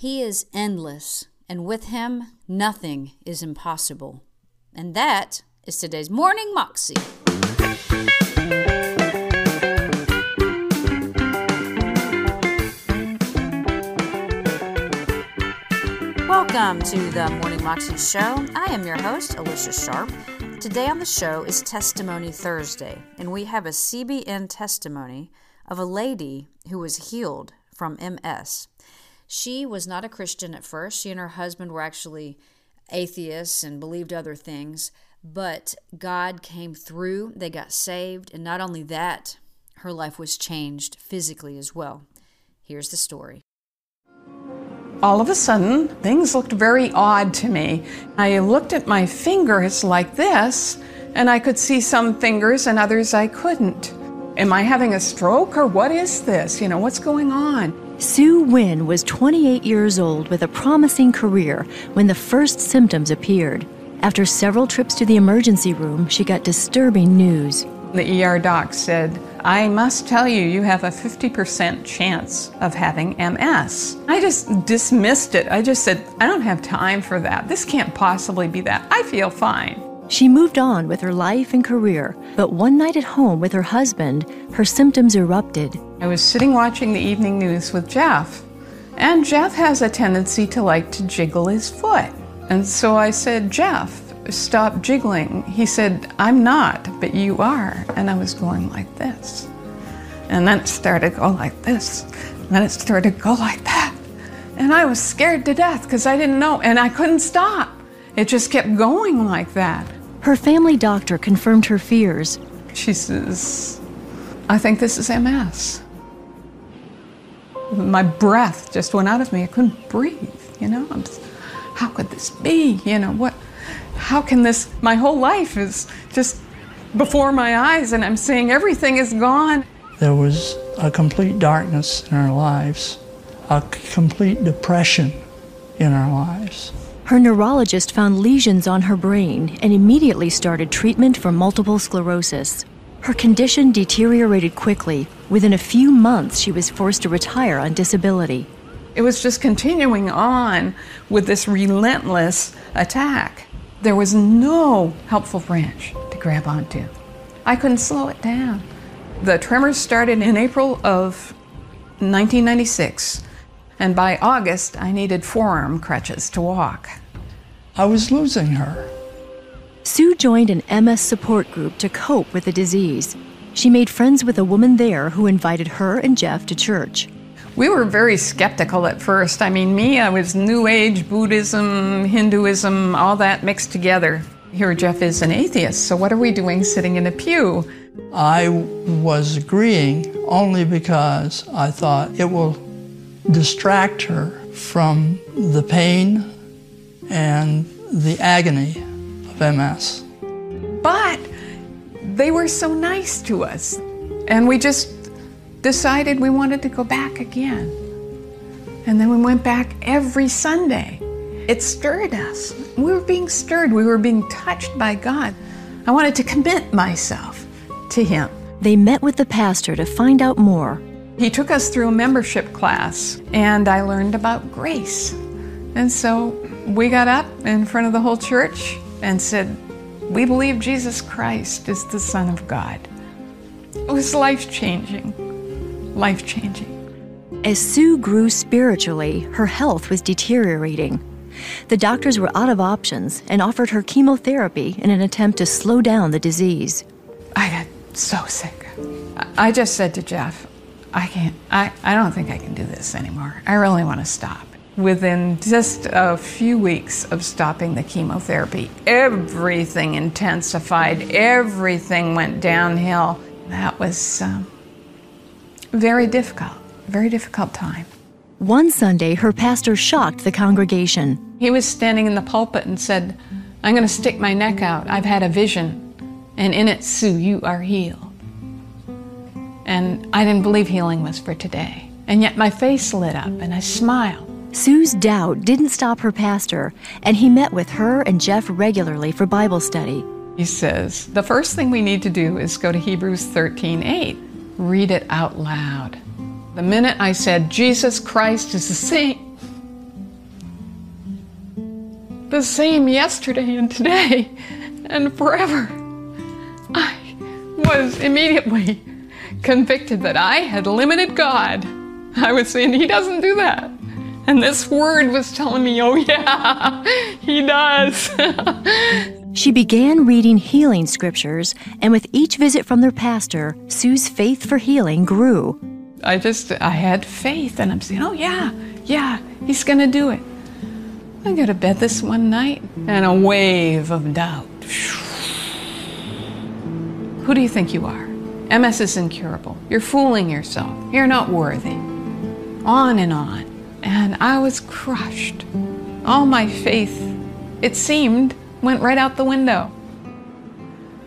He is endless, and with him, nothing is impossible. And that is today's Morning Moxie. Welcome to the Morning Moxie Show. I am your host, Alicia Sharp. Today on the show is Testimony Thursday, and we have a CBN testimony of a lady who was healed from MS. She was not a Christian at first. She and her husband were actually atheists and believed other things, but God came through. They got saved, and not only that, her life was changed physically as well. Here's the story. All of a sudden, things looked very odd to me. I looked at my fingers like this, and I could see some fingers and others I couldn't. Am I having a stroke or what is this? You know, what's going on? Sue Wynn was 28 years old with a promising career when the first symptoms appeared. After several trips to the emergency room, she got disturbing news. The ER doc said, I must tell you, you have a 50% chance of having MS. I just dismissed it. I just said, I don't have time for that. This can't possibly be that. I feel fine. She moved on with her life and career, but one night at home with her husband, her symptoms erupted. I was sitting watching the evening news with Jeff, and Jeff has a tendency to like to jiggle his foot. And so I said, Jeff, stop jiggling. He said, I'm not, but you are. And I was going like this. And then it started to go like this. And then it started to go like that. And I was scared to death because I didn't know, and I couldn't stop. It just kept going like that. Her family doctor confirmed her fears. She says, I think this is MS. My breath just went out of me. I couldn't breathe, you know? Just, how could this be? You know, what? How can this? My whole life is just before my eyes, and I'm seeing everything is gone. There was a complete darkness in our lives, a complete depression in our lives. Her neurologist found lesions on her brain and immediately started treatment for multiple sclerosis. Her condition deteriorated quickly. Within a few months, she was forced to retire on disability. It was just continuing on with this relentless attack. There was no helpful branch to grab onto. I couldn't slow it down. The tremors started in April of 1996, and by August, I needed forearm crutches to walk. I was losing her. Sue joined an MS support group to cope with the disease. She made friends with a woman there who invited her and Jeff to church. We were very skeptical at first. I mean, me, I was New Age, Buddhism, Hinduism, all that mixed together. Here, Jeff is an atheist, so what are we doing sitting in a pew? I was agreeing only because I thought it will distract her from the pain and the agony of MS. But they were so nice to us, and we just decided we wanted to go back again. And then we went back every Sunday. It stirred us. We were being stirred, we were being touched by God. I wanted to commit myself to Him. They met with the pastor to find out more. He took us through a membership class, and I learned about grace. And so we got up in front of the whole church and said, We believe Jesus Christ is the Son of God. It was life changing. Life changing. As Sue grew spiritually, her health was deteriorating. The doctors were out of options and offered her chemotherapy in an attempt to slow down the disease. I got so sick. I just said to Jeff, I can't, I, I don't think I can do this anymore. I really want to stop. Within just a few weeks of stopping the chemotherapy, everything intensified, everything went downhill. That was um, very difficult, very difficult time. One Sunday, her pastor shocked the congregation. He was standing in the pulpit and said, I'm going to stick my neck out. I've had a vision, and in it, Sue, you are healed. And I didn't believe healing was for today. And yet my face lit up and I smiled. Sue's doubt didn't stop her pastor, and he met with her and Jeff regularly for Bible study. He says, The first thing we need to do is go to Hebrews 13 8. Read it out loud. The minute I said, Jesus Christ is the same, the same yesterday and today and forever. I was immediately convicted that I had limited God. I was saying, He doesn't do that. And this word was telling me, oh, yeah, He does. she began reading healing scriptures, and with each visit from their pastor, Sue's faith for healing grew. I just, I had faith, and I'm saying, oh, yeah, yeah, He's going to do it. I go to bed this one night, and a wave of doubt. Who do you think you are? MS is incurable. You're fooling yourself. You're not worthy. On and on. And I was crushed. All my faith, it seemed, went right out the window.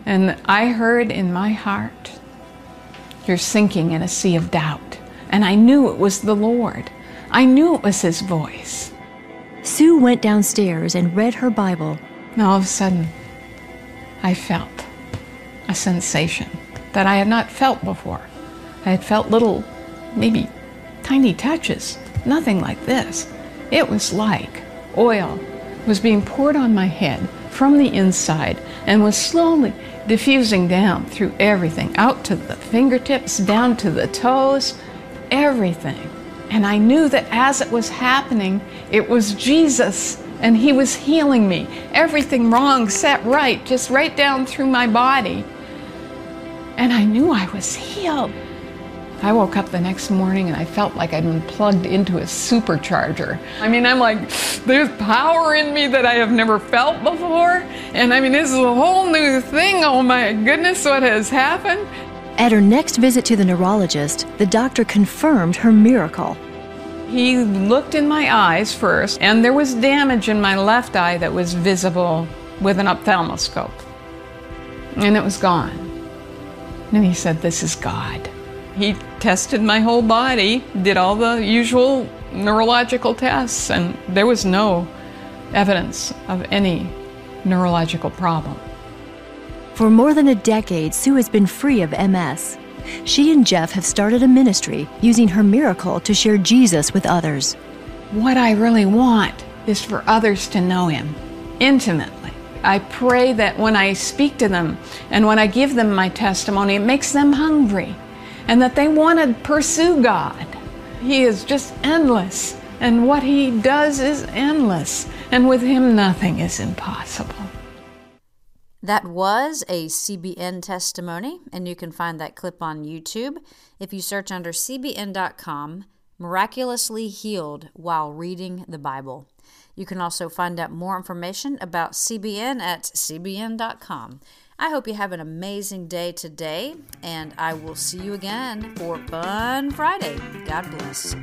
And I heard in my heart, You're sinking in a sea of doubt. And I knew it was the Lord. I knew it was His voice. Sue went downstairs and read her Bible. And all of a sudden, I felt a sensation that I had not felt before. I had felt little, maybe tiny touches, nothing like this. It was like oil was being poured on my head from the inside and was slowly diffusing down through everything, out to the fingertips, down to the toes, everything. And I knew that as it was happening, it was Jesus and He was healing me. Everything wrong set right, just right down through my body. And I knew I was healed. I woke up the next morning and I felt like I'd been plugged into a supercharger. I mean, I'm like, there's power in me that I have never felt before. And I mean, this is a whole new thing. Oh my goodness, what has happened? At her next visit to the neurologist, the doctor confirmed her miracle. He looked in my eyes first, and there was damage in my left eye that was visible with an ophthalmoscope. And it was gone. And he said, This is God. He tested my whole body, did all the usual neurological tests, and there was no evidence of any neurological problem. For more than a decade, Sue has been free of MS. She and Jeff have started a ministry using her miracle to share Jesus with others. What I really want is for others to know Him intimately. I pray that when I speak to them and when I give them my testimony, it makes them hungry and that they want to pursue God. He is just endless, and what He does is endless, and with Him, nothing is impossible. That was a CBN testimony, and you can find that clip on YouTube if you search under cbn.com miraculously healed while reading the Bible. You can also find out more information about CBN at cbn.com. I hope you have an amazing day today, and I will see you again for Fun Friday. God bless.